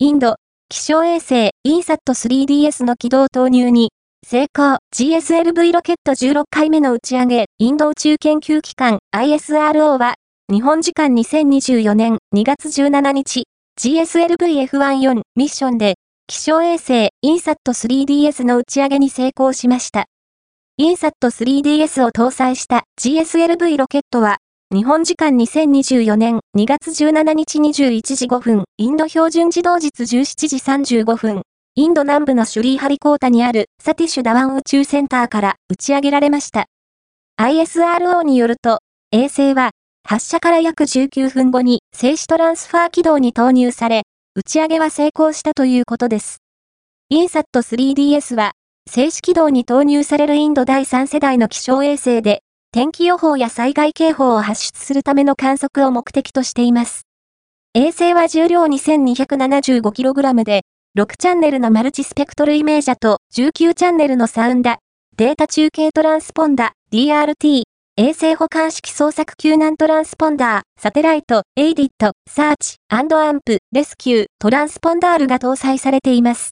インド、気象衛星、インサット 3DS の軌道投入に、成功 GSLV ロケット16回目の打ち上げ、インド宇宙研究機関 ISRO は、日本時間2024年2月17日、GSLV-F14 ミッションで、気象衛星インサット 3DS の打ち上げに成功しました。インサット 3DS を搭載した GSLV ロケットは、日本時間2024年2月17日21時5分、インド標準自動実17時35分、インド南部のシュリーハリコータにあるサティシュダワン宇宙センターから打ち上げられました。ISRO によると、衛星は発射から約19分後に静止トランスファー軌道に投入され、打ち上げは成功したということです。インサット 3DS は、静止軌道に投入されるインド第3世代の気象衛星で、天気予報や災害警報を発出するための観測を目的としています。衛星は重量 2275kg で、6チャンネルのマルチスペクトルイメージャと19チャンネルのサウンダ、データ中継トランスポンダ、DRT、衛星保管式捜索救難トランスポンダー、 Satellite Aided Search and Rescue Transponder が搭載されています。